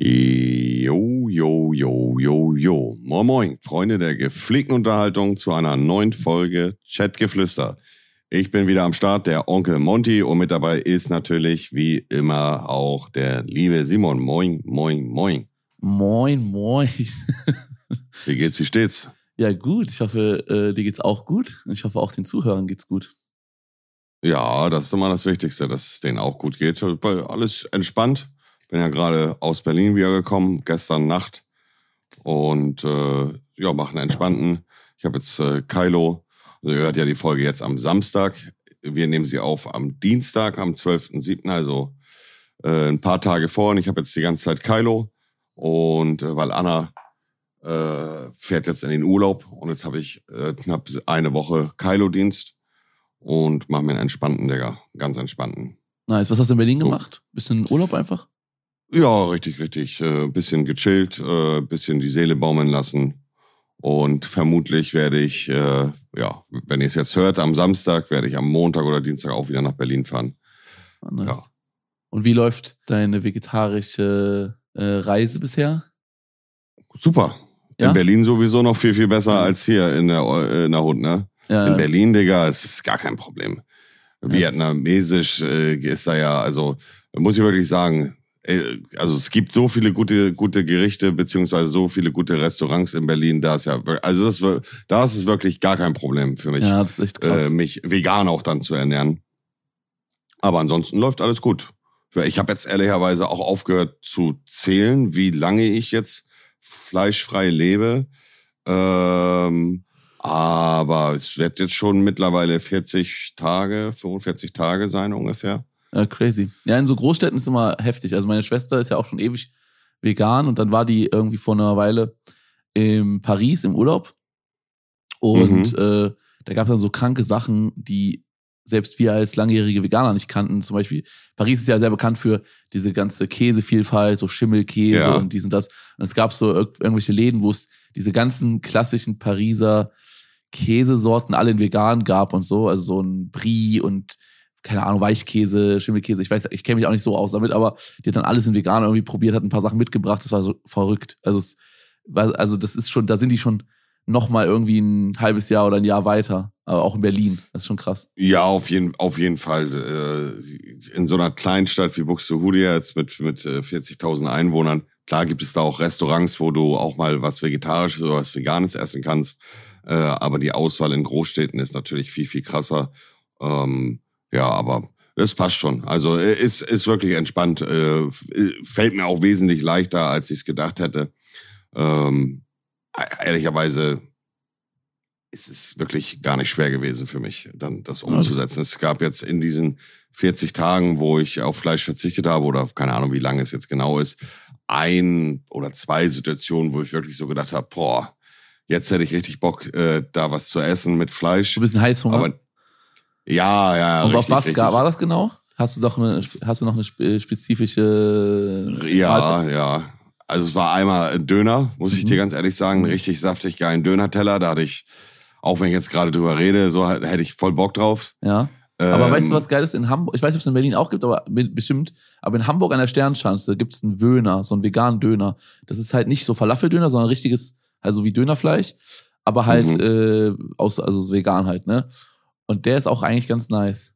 Jo, jo, jo, jo, jo. Moin, moin, Freunde der gepflegten Unterhaltung zu einer neuen Folge Chatgeflüster. Ich bin wieder am Start, der Onkel Monty, und mit dabei ist natürlich wie immer auch der liebe Simon. Moin, moin, moin. Moin, moin. Wie geht's, wie steht's? Ja, gut. Ich hoffe, äh, dir geht's auch gut. Ich hoffe, auch den Zuhörern geht's gut. Ja, das ist immer das Wichtigste, dass es denen auch gut geht. Alles entspannt. Bin ja gerade aus Berlin wiedergekommen, gestern Nacht. Und äh, ja, machen einen entspannten. Ich habe jetzt äh, Kylo. Also ihr hört ja die Folge jetzt am Samstag. Wir nehmen sie auf am Dienstag, am 12.07., also äh, ein paar Tage vor. Und ich habe jetzt die ganze Zeit Kylo. Und äh, weil Anna äh, fährt jetzt in den Urlaub und jetzt habe ich äh, knapp eine Woche Kylo-Dienst und mache mir einen entspannten, Digga. Ganz entspannten. Nice. Was hast du in Berlin gemacht? Bisschen Urlaub einfach? Ja, richtig, richtig. Äh, bisschen gechillt, äh, bisschen die Seele baumeln lassen. Und vermutlich werde ich, äh, ja, wenn ihr es jetzt hört, am Samstag werde ich am Montag oder Dienstag auch wieder nach Berlin fahren. Oh, nice. Ja. Und wie läuft deine vegetarische äh, Reise bisher? Super. Ja? In Berlin sowieso noch viel, viel besser ja. als hier in der, äh, in der Hut, ne? Ja. In Berlin, Digga, es ist gar kein Problem. Vietnamesisch äh, ist da ja, also muss ich wirklich sagen, also es gibt so viele gute, gute Gerichte, beziehungsweise so viele gute Restaurants in Berlin, da ist ja, also das, da ist es wirklich gar kein Problem für mich, ja, das ist echt krass. Äh, mich vegan auch dann zu ernähren. Aber ansonsten läuft alles gut. Ich habe jetzt ehrlicherweise auch aufgehört zu zählen, wie lange ich jetzt fleischfrei lebe. Ähm, aber es wird jetzt schon mittlerweile 40 Tage, 45 Tage sein ungefähr. Ja, crazy. Ja, in so Großstädten ist immer heftig. Also meine Schwester ist ja auch schon ewig vegan und dann war die irgendwie vor einer Weile in Paris im Urlaub. Und mhm. äh, da gab es dann so kranke Sachen, die selbst wir als langjährige Veganer nicht kannten. Zum Beispiel, Paris ist ja sehr bekannt für diese ganze Käsevielfalt, so Schimmelkäse ja. und dies und das. Und es gab so irgendwelche Läden, wo es diese ganzen klassischen Pariser Käsesorten alle in vegan gab und so. Also so ein Brie und keine Ahnung, Weichkäse, Schimmelkäse, ich weiß, ich kenne mich auch nicht so aus damit, aber die hat dann alles in vegan irgendwie probiert, hat ein paar Sachen mitgebracht, das war so verrückt. Also es, also das ist schon, da sind die schon noch mal irgendwie ein halbes Jahr oder ein Jahr weiter, aber auch in Berlin, das ist schon krass. Ja, auf jeden, auf jeden Fall. Äh, in so einer Kleinstadt wie Buxtehude jetzt mit, mit 40.000 äh, Einwohnern, klar gibt es da auch Restaurants, wo du auch mal was Vegetarisches oder was Veganes essen kannst, äh, aber die Auswahl in Großstädten ist natürlich viel, viel krasser. Ähm, ja, aber es passt schon. Also ist, ist wirklich entspannt. Äh, fällt mir auch wesentlich leichter, als ich es gedacht hätte. Ähm, ehrlicherweise ist es wirklich gar nicht schwer gewesen für mich, dann das umzusetzen. Es gab jetzt in diesen 40 Tagen, wo ich auf Fleisch verzichtet habe, oder keine Ahnung, wie lange es jetzt genau ist, ein oder zwei Situationen, wo ich wirklich so gedacht habe, boah, jetzt hätte ich richtig Bock, äh, da was zu essen mit Fleisch. Du bist ein Heißhunger. Aber ja, ja. Und richtig, auf was richtig. war das genau? Hast du doch eine, hast du noch eine spezifische Ja, Mahlzeit? ja. Also es war einmal ein Döner, muss ich mhm. dir ganz ehrlich sagen, richtig saftig geilen Döner-Teller. Da hatte ich, auch wenn ich jetzt gerade drüber rede, so hätte ich voll Bock drauf. Ja. Aber ähm, weißt du, was geil ist in Hamburg? Ich weiß nicht, ob es in Berlin auch gibt, aber bestimmt. Aber in Hamburg an der Sternschanze gibt es einen Wöhner, so einen veganen Döner. Das ist halt nicht so Falafeldöner, sondern richtiges, also wie Dönerfleisch, aber halt mhm. äh, aus, also vegan halt, ne? Und der ist auch eigentlich ganz nice.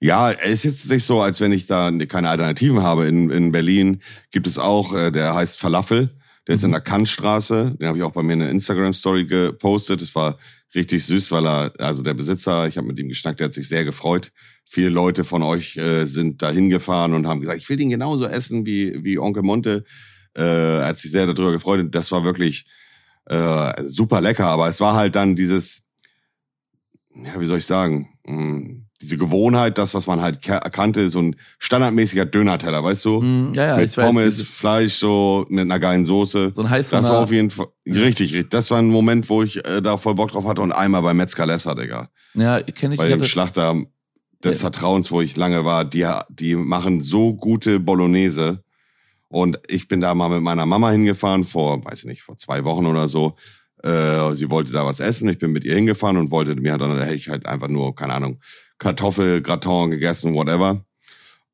Ja, es ist jetzt nicht so, als wenn ich da keine Alternativen habe. In, in Berlin gibt es auch, äh, der heißt Falafel. Der ist in mhm. der Kantstraße. Den habe ich auch bei mir in der Instagram-Story gepostet. Das war richtig süß, weil er, also der Besitzer, ich habe mit ihm geschnackt, der hat sich sehr gefreut. Viele Leute von euch äh, sind da hingefahren und haben gesagt, ich will ihn genauso essen wie, wie Onkel Monte. Äh, er hat sich sehr darüber gefreut. Das war wirklich äh, super lecker. Aber es war halt dann dieses, ja, wie soll ich sagen, hm, diese Gewohnheit, das, was man halt kannte, so ein standardmäßiger Döner-Teller, weißt du? Mm, ja, ja, Mit Pommes, weiß, Fleisch, so mit einer geilen Soße. So ein heißer. Das war auf jeden Fall richtig, richtig. Das war ein Moment, wo ich äh, da voll Bock drauf hatte und einmal bei Metzger Lesser, Digga. Ja, kenne ich. Bei dem Schlachter des ja. Vertrauens, wo ich lange war, die, die machen so gute Bolognese. Und ich bin da mal mit meiner Mama hingefahren, vor, weiß ich nicht, vor zwei Wochen oder so. Äh, sie wollte da was essen. Ich bin mit ihr hingefahren und wollte mir dann, da hätte ich halt einfach nur, keine Ahnung, Kartoffelgratin gegessen, whatever.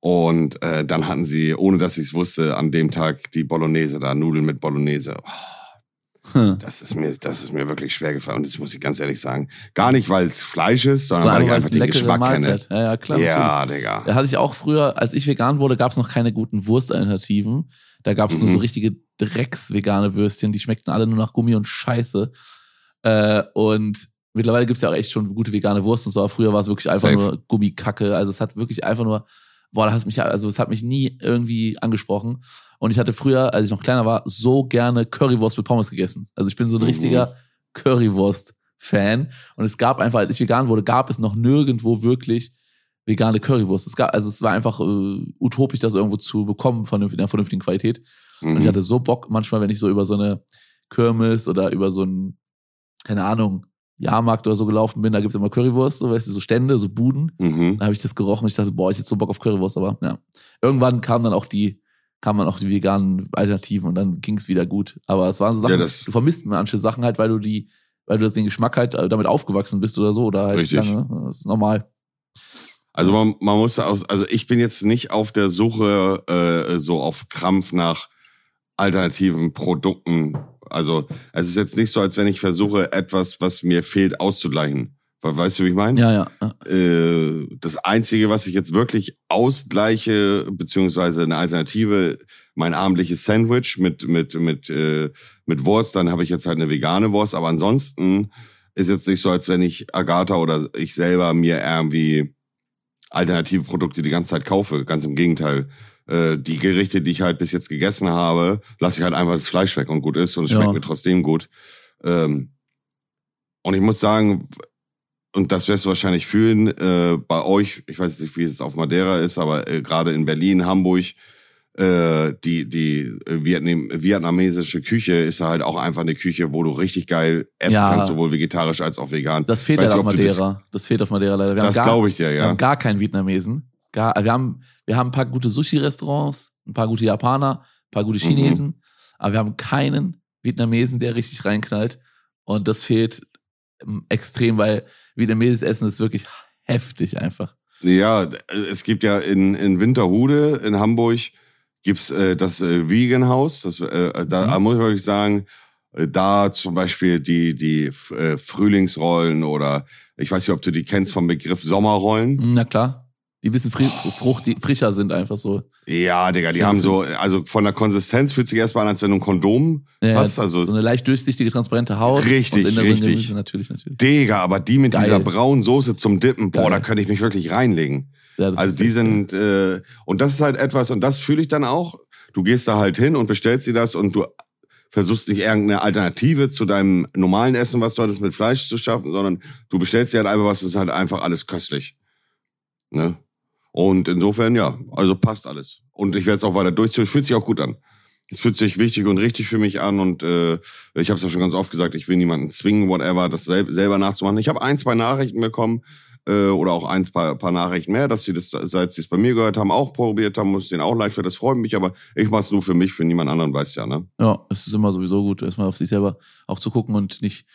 Und äh, dann hatten sie, ohne dass ich es wusste, an dem Tag die Bolognese da, Nudeln mit Bolognese. Oh, hm. das, ist mir, das ist mir wirklich schwer gefallen. Und das muss ich ganz ehrlich sagen. Gar nicht, weil es Fleisch ist, sondern weil ich einfach den Geschmack Mahlzeit. kenne. Ja, ja, klar. Ja, natürlich. Digga. Da hatte ich auch früher, als ich vegan wurde, gab es noch keine guten Wurstalternativen. Da gab es mhm. nur so mhm. richtige Drecks-vegane Würstchen, die schmeckten alle nur nach Gummi und Scheiße. Äh, und mittlerweile gibt's ja auch echt schon gute vegane Wurst und so, aber früher war es wirklich einfach Safe. nur Gummikacke. Also es hat wirklich einfach nur boah, das hat mich, also es hat mich nie irgendwie angesprochen. Und ich hatte früher, als ich noch kleiner war, so gerne Currywurst mit Pommes gegessen. Also ich bin so ein mhm. richtiger Currywurst-Fan. Und es gab einfach, als ich vegan wurde, gab es noch nirgendwo wirklich vegane Currywurst. Es gab, also es war einfach äh, utopisch, das irgendwo zu bekommen von einer vernünftigen Qualität. Mhm. Und ich mhm. hatte so Bock, manchmal, wenn ich so über so eine Kirmes oder über so ein, keine Ahnung, Jahrmarkt oder so gelaufen bin, da gibt es immer Currywurst, so weißt du, so Stände, so Buden. Mhm. Da habe ich das gerochen und ich dachte, boah, ich hätte so Bock auf Currywurst, aber ja. Irgendwann kamen dann auch die, kamen dann auch die veganen Alternativen und dann ging es wieder gut. Aber es waren so Sachen, ja, du vermisst manche Sachen halt, weil du die, weil du den Geschmack halt äh, damit aufgewachsen bist oder so, oder halt Richtig. lange. Das ist normal. Also man, man muss aus, also ich bin jetzt nicht auf der Suche äh, so auf Krampf nach alternativen Produkten also es ist jetzt nicht so, als wenn ich versuche, etwas, was mir fehlt, auszugleichen. Weißt du, wie ich meine? Ja, ja. Äh, das Einzige, was ich jetzt wirklich ausgleiche, beziehungsweise eine Alternative, mein abendliches Sandwich mit, mit, mit, äh, mit Wurst, dann habe ich jetzt halt eine vegane Wurst. Aber ansonsten ist jetzt nicht so, als wenn ich Agatha oder ich selber mir irgendwie alternative Produkte die ganze Zeit kaufe. Ganz im Gegenteil äh, die Gerichte, die ich halt bis jetzt gegessen habe, lasse ich halt einfach das Fleisch weg und gut ist und es schmeckt ja. mir trotzdem gut. Ähm, und ich muss sagen, und das wirst du wahrscheinlich fühlen, äh, bei euch, ich weiß nicht, wie es auf Madeira ist, aber äh, gerade in Berlin, Hamburg, äh, die, die Vietnam vietnamesische Küche ist halt auch einfach eine Küche, wo du richtig geil essen ja. kannst, sowohl vegetarisch als auch vegan. Das fehlt halt auf Madeira. Das, das, fehlt auf Madeira leider. Wir das glaube ich dir, ja. Wir haben gar keinen Vietnamesen. Gar, wir haben, wir haben ein paar gute Sushi-Restaurants, ein paar gute Japaner, ein paar gute Chinesen, mhm. aber wir haben keinen Vietnamesen, der richtig reinknallt. Und das fehlt ähm, extrem, weil Vietnamesisch Essen ist wirklich heftig einfach. Ja, es gibt ja in, in Winterhude in Hamburg gibt's äh, das äh, Vegan House. Das, äh, da mhm. muss ich wirklich sagen, äh, da zum Beispiel die, die äh, Frühlingsrollen oder ich weiß nicht, ob du die kennst vom Begriff Sommerrollen. Na klar die ein bisschen frucht, die frischer sind einfach so. Ja, Digga, die Schön haben so, also von der Konsistenz fühlt sich erstmal an, als wenn du ein Kondom ja, hast. Also so eine leicht durchsichtige, transparente Haut. Richtig, richtig. natürlich, natürlich. Digga, aber die mit Geil. dieser braunen Soße zum Dippen, boah, Geil. da könnte ich mich wirklich reinlegen. Ja, also die sind, äh, und das ist halt etwas, und das fühle ich dann auch. Du gehst da halt hin und bestellst dir das und du versuchst nicht irgendeine Alternative zu deinem normalen Essen, was du hattest, mit Fleisch zu schaffen, sondern du bestellst dir halt einfach was, das ist halt einfach alles köstlich. Ne? Und insofern, ja, also passt alles. Und ich werde es auch weiter durchziehen. Fühlt sich auch gut an. Es fühlt sich wichtig und richtig für mich an. Und äh, ich habe es ja schon ganz oft gesagt, ich will niemanden zwingen, whatever, das sel selber nachzumachen. Ich habe ein, zwei Nachrichten bekommen äh, oder auch ein paar, paar Nachrichten mehr, dass sie das, seit sie es bei mir gehört haben, auch probiert haben, muss denen auch leicht für. Das freut mich, aber ich mache es nur für mich, für niemand anderen, weißt ja, ne? Ja, es ist immer sowieso gut, erstmal auf sich selber auch zu gucken und nicht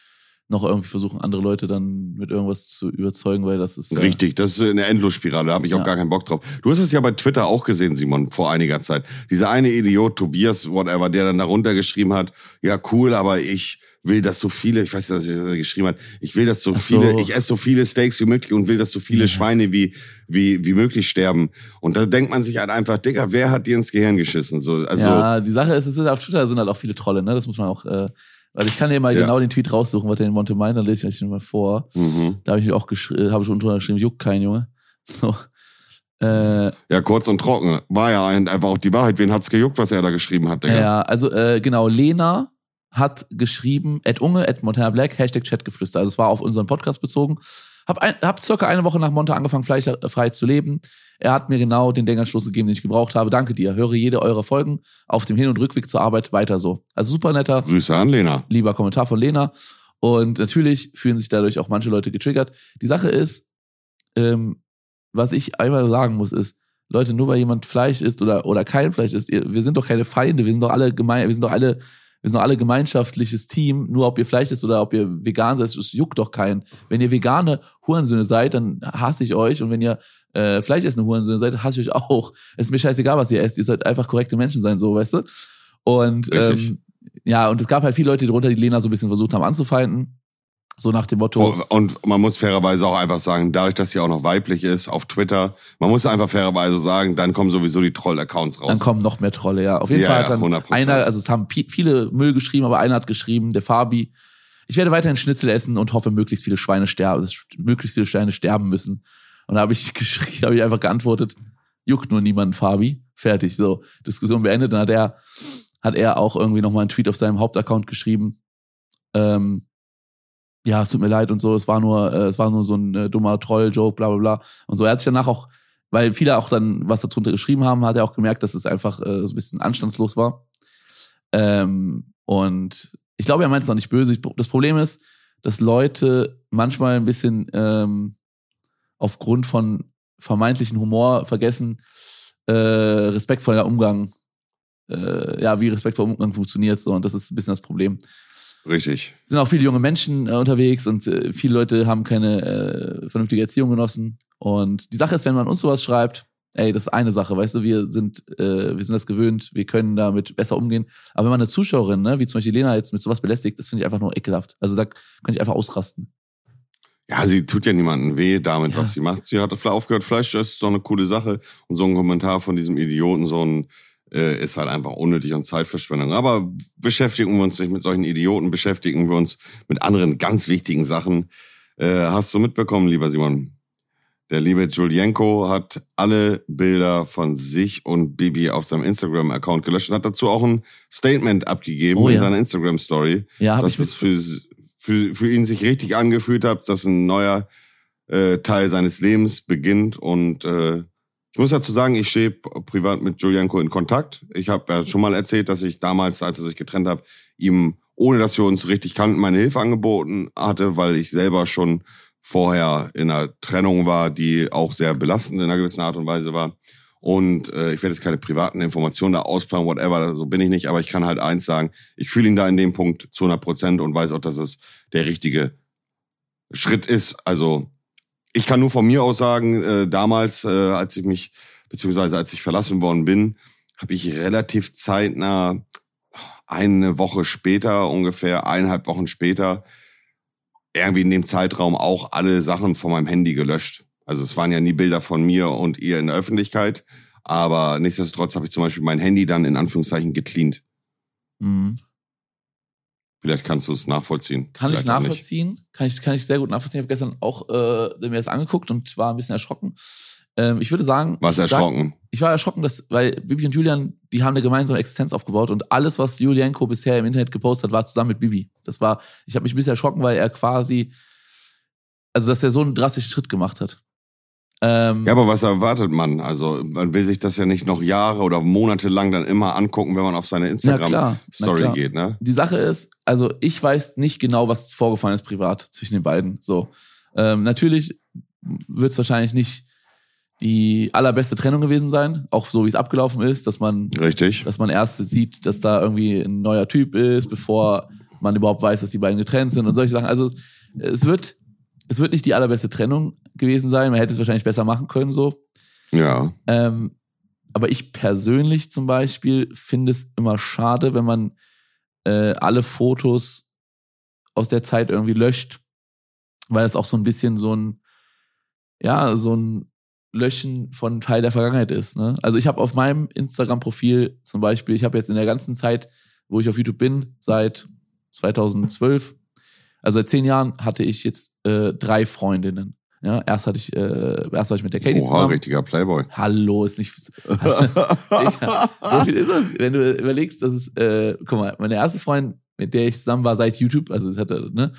noch irgendwie versuchen, andere Leute dann mit irgendwas zu überzeugen, weil das ist. Richtig, das ist eine Endlosspirale, da habe ich auch ja. gar keinen Bock drauf. Du hast es ja bei Twitter auch gesehen, Simon, vor einiger Zeit. Dieser eine Idiot, Tobias, whatever, der dann darunter geschrieben hat, ja, cool, aber ich will, dass so viele, ich weiß nicht, was er geschrieben hat, ich will, dass so, so. viele, ich esse so viele Steaks wie möglich und will, dass so viele ja. Schweine wie, wie, wie möglich sterben. Und da denkt man sich halt einfach, Digga, wer hat dir ins Gehirn geschissen? So, also, ja, die Sache ist, es ist auf Twitter sind halt auch viele Trolle, ne? Das muss man auch äh, weil ich kann dir mal ja. genau den Tweet raussuchen, was der in Monte meint, dann lese ich euch den mal vor. Mhm. Da habe ich auch geschrieben, habe ich unten geschrieben, juckt kein Junge. So. Äh, ja, kurz und trocken. War ja einfach auch die Wahrheit. Wen hat's gejuckt, was er da geschrieben hat, Digga? Ja, also äh, genau, Lena hat geschrieben, at unge, at Montana Black, Hashtag Chatgeflüster. Also es war auf unseren Podcast bezogen. Hab, ein, hab circa eine Woche nach Monte angefangen, fleischfrei zu leben. Er hat mir genau den Denkanstoß gegeben, den ich gebraucht habe. Danke dir. Höre jede eurer Folgen auf dem Hin- und Rückweg zur Arbeit weiter so. Also super netter. Grüße an Lena. Lieber Kommentar von Lena. Und natürlich fühlen sich dadurch auch manche Leute getriggert. Die Sache ist, ähm, was ich einmal sagen muss, ist, Leute, nur weil jemand Fleisch isst oder, oder kein Fleisch isst, wir sind doch keine Feinde, wir sind doch alle gemein, wir sind doch alle wir sind doch alle gemeinschaftliches Team, nur ob ihr Fleisch isst oder ob ihr vegan seid, es juckt doch keinen. Wenn ihr vegane Hurensöhne seid, dann hasse ich euch und wenn ihr äh, fleischessende Hurensöhne seid, hasse ich euch auch. Es ist mir scheißegal, was ihr esst, ihr sollt einfach korrekte Menschen sein, so, weißt du? Und ähm, ja, und es gab halt viele Leute drunter, die Lena so ein bisschen versucht haben anzufeinden. So nach dem Motto. Und man muss fairerweise auch einfach sagen, dadurch, dass sie auch noch weiblich ist auf Twitter, man muss einfach fairerweise sagen, dann kommen sowieso die Troll-Accounts raus. Dann kommen noch mehr Trolle, ja. Auf jeden ja, Fall hat dann 100%. einer, also es haben viele Müll geschrieben, aber einer hat geschrieben, der Fabi, ich werde weiterhin Schnitzel essen und hoffe, möglichst viele Schweine sterben, möglichst viele Schweine sterben müssen. Und da habe ich geschrieben, habe ich einfach geantwortet, juckt nur niemand, Fabi. Fertig. So, Diskussion beendet. Dann hat er, hat er auch irgendwie nochmal einen Tweet auf seinem Hauptaccount geschrieben. Ähm, ja, es tut mir leid und so, es war nur, äh, es war nur so ein äh, dummer Troll-Joke, bla bla bla. Und so, er hat sich danach auch, weil viele auch dann was darunter geschrieben haben, hat er auch gemerkt, dass es einfach äh, so ein bisschen anstandslos war. Ähm, und ich glaube, er meint es noch nicht böse. Das Problem ist, dass Leute manchmal ein bisschen ähm, aufgrund von vermeintlichen Humor vergessen, äh, respektvoller Umgang, äh, ja, wie respektvoller Umgang funktioniert. So, und das ist ein bisschen das Problem. Richtig. Sind auch viele junge Menschen äh, unterwegs und äh, viele Leute haben keine äh, vernünftige Erziehung genossen. Und die Sache ist, wenn man uns sowas schreibt, ey, das ist eine Sache, weißt du, wir sind, äh, wir sind das gewöhnt, wir können damit besser umgehen. Aber wenn man eine Zuschauerin, ne, wie zum Beispiel Lena jetzt mit sowas belästigt, das finde ich einfach nur ekelhaft. Also da kann ich einfach ausrasten. Ja, sie tut ja niemandem weh damit, ja. was sie macht. Sie hat aufgehört, Fleisch, das ist doch eine coole Sache. Und so ein Kommentar von diesem Idioten, so ein äh, ist halt einfach unnötig und Zeitverschwendung. Aber beschäftigen wir uns nicht mit solchen Idioten, beschäftigen wir uns mit anderen ganz wichtigen Sachen. Äh, hast du mitbekommen, lieber Simon? Der liebe Julienko hat alle Bilder von sich und Bibi auf seinem Instagram-Account gelöscht und hat dazu auch ein Statement abgegeben oh, ja. in seiner Instagram-Story. Ja, dass es für, für, für ihn sich richtig angefühlt hat, dass ein neuer äh, Teil seines Lebens beginnt und äh, ich muss dazu sagen, ich stehe privat mit Julianko in Kontakt. Ich habe ja schon mal erzählt, dass ich damals, als er sich getrennt hat, ihm, ohne dass wir uns richtig kannten, meine Hilfe angeboten hatte, weil ich selber schon vorher in einer Trennung war, die auch sehr belastend in einer gewissen Art und Weise war. Und äh, ich werde jetzt keine privaten Informationen da ausplanen, whatever, so bin ich nicht, aber ich kann halt eins sagen, ich fühle ihn da in dem Punkt zu 100 Prozent und weiß auch, dass es der richtige Schritt ist. Also ich kann nur von mir aus sagen, äh, damals, äh, als ich mich, beziehungsweise als ich verlassen worden bin, habe ich relativ zeitnah, eine Woche später, ungefähr eineinhalb Wochen später, irgendwie in dem Zeitraum auch alle Sachen von meinem Handy gelöscht. Also es waren ja nie Bilder von mir und ihr in der Öffentlichkeit, aber nichtsdestotrotz habe ich zum Beispiel mein Handy dann in Anführungszeichen gecleant. Mhm. Vielleicht kannst du es nachvollziehen. Kann Vielleicht ich nachvollziehen. Kann ich, kann ich sehr gut nachvollziehen. Ich habe gestern auch äh, mir das angeguckt und war ein bisschen erschrocken. Ähm, ich würde sagen. Was erschrocken? Sag, ich war erschrocken, dass, weil Bibi und Julian, die haben eine gemeinsame Existenz aufgebaut und alles, was Julienko bisher im Internet gepostet hat, war zusammen mit Bibi. Das war, ich habe mich ein bisschen erschrocken, weil er quasi, also dass er so einen drastischen Schritt gemacht hat. Ähm, ja, aber was erwartet man? Also man will sich das ja nicht noch Jahre oder Monate lang dann immer angucken, wenn man auf seine Instagram-Story geht, ne? Die Sache ist, also ich weiß nicht genau, was vorgefallen ist privat zwischen den beiden. So, ähm, natürlich wird es wahrscheinlich nicht die allerbeste Trennung gewesen sein, auch so wie es abgelaufen ist, dass man, richtig, dass man erst sieht, dass da irgendwie ein neuer Typ ist, bevor man überhaupt weiß, dass die beiden getrennt sind und solche Sachen. Also es wird es wird nicht die allerbeste Trennung gewesen sein. Man hätte es wahrscheinlich besser machen können, so. Ja. Ähm, aber ich persönlich zum Beispiel finde es immer schade, wenn man äh, alle Fotos aus der Zeit irgendwie löscht, weil es auch so ein bisschen so ein, ja, so ein Löschen von Teil der Vergangenheit ist. Ne? Also ich habe auf meinem Instagram-Profil zum Beispiel, ich habe jetzt in der ganzen Zeit, wo ich auf YouTube bin, seit 2012, also seit zehn Jahren hatte ich jetzt äh, drei Freundinnen. Ja, erst hatte ich, äh, erst war ich mit der Katie Oha, zusammen. richtiger Playboy. Hallo, ist nicht. so viel ist das. Wenn du überlegst, dass es, äh, guck mal, meine erste Freundin, mit der ich zusammen war seit YouTube, also es hatte, ne,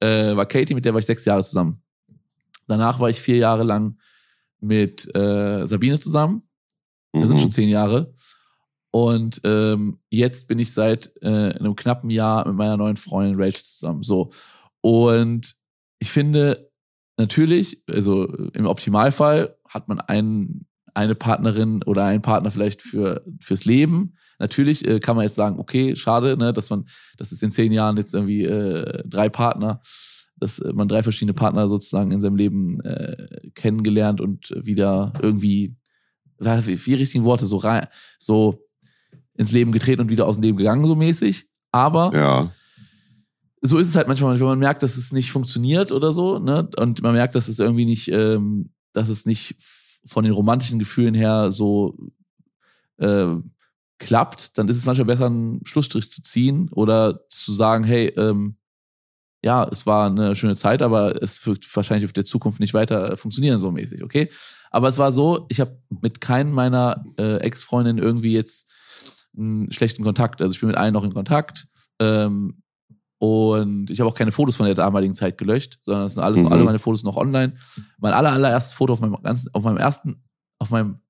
äh, war Katie, mit der war ich sechs Jahre zusammen. Danach war ich vier Jahre lang mit äh, Sabine zusammen. Das mhm. sind schon zehn Jahre. Und ähm, jetzt bin ich seit äh, einem knappen Jahr mit meiner neuen Freundin Rachel zusammen. So. Und ich finde, natürlich, also im Optimalfall hat man einen, eine Partnerin oder einen Partner vielleicht für, fürs Leben. Natürlich äh, kann man jetzt sagen, okay, schade, ne, dass man, das ist in zehn Jahren jetzt irgendwie äh, drei Partner, dass man drei verschiedene Partner sozusagen in seinem Leben äh, kennengelernt und wieder irgendwie, vier richtigen Worte, so rein, so ins Leben getreten und wieder aus dem Leben gegangen, so mäßig. Aber Ja. So ist es halt manchmal, wenn man merkt, dass es nicht funktioniert oder so, ne? Und man merkt, dass es irgendwie nicht, ähm, dass es nicht von den romantischen Gefühlen her so äh, klappt, dann ist es manchmal besser, einen Schlussstrich zu ziehen oder zu sagen, hey, ähm, ja, es war eine schöne Zeit, aber es wird wahrscheinlich auf der Zukunft nicht weiter funktionieren, so mäßig, okay? Aber es war so, ich habe mit keinem meiner äh, Ex-Freundinnen irgendwie jetzt einen schlechten Kontakt. Also ich bin mit allen noch in Kontakt. Ähm, und ich habe auch keine Fotos von der damaligen Zeit gelöscht, sondern es sind alles, Mhm. alle meine Fotos noch online. Mein aller, allererstes Foto auf meinem ganzen, auf meinem ersten, auf meinem,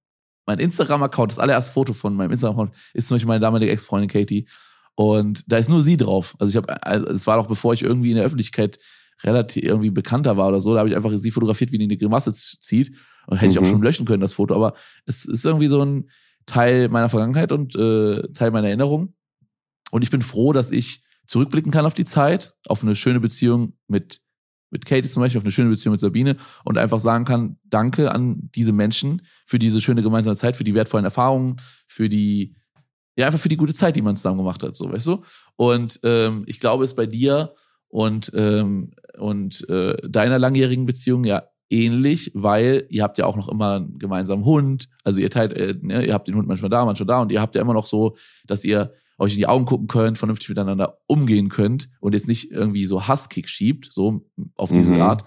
mein Instagram-Account, das allererste Foto von meinem Instagram-Account ist zum Beispiel meine damalige Ex-Freundin Katie. Und da ist nur sie drauf. Also ich habe, also es war doch bevor ich irgendwie in der Öffentlichkeit relativ irgendwie bekannter war oder so, da habe ich einfach sie fotografiert, wie die eine Grimasse zieht. Und hätte ich auch Mhm. schon löschen können, das Foto. Aber es ist irgendwie so ein Teil meiner Vergangenheit und äh, Teil meiner Erinnerung. Und ich bin froh, dass ich zurückblicken kann auf die Zeit, auf eine schöne Beziehung mit, mit Katie zum Beispiel, auf eine schöne Beziehung mit Sabine und einfach sagen kann, danke an diese Menschen für diese schöne gemeinsame Zeit, für die wertvollen Erfahrungen, für die, ja, einfach für die gute Zeit, die man zusammen gemacht hat, so, weißt du? Und ähm, ich glaube, es bei dir und, ähm, und äh, deiner langjährigen Beziehung ja ähnlich, weil ihr habt ja auch noch immer einen gemeinsamen Hund. Also ihr teilt, äh, ne, ihr habt den Hund manchmal da, manchmal da und ihr habt ja immer noch so, dass ihr euch in die Augen gucken könnt, vernünftig miteinander umgehen könnt und jetzt nicht irgendwie so Hasskick schiebt, so auf diese Mhm. Art.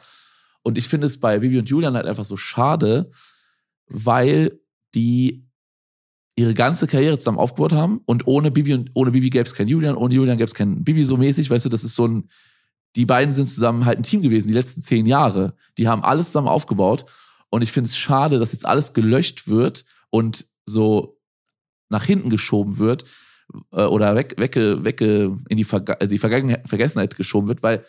Und ich finde es bei Bibi und Julian halt einfach so schade, weil die ihre ganze Karriere zusammen aufgebaut haben und ohne Bibi und ohne Bibi gäbe es kein Julian, ohne Julian gäbe es kein Bibi so mäßig, weißt du, das ist so ein, die beiden sind zusammen halt ein Team gewesen, die letzten zehn Jahre. Die haben alles zusammen aufgebaut und ich finde es schade, dass jetzt alles gelöscht wird und so nach hinten geschoben wird äh, oder weg, wegge, wegge in die, Verga also die Vergangenheit, Vergessenheit geschoben wird, weil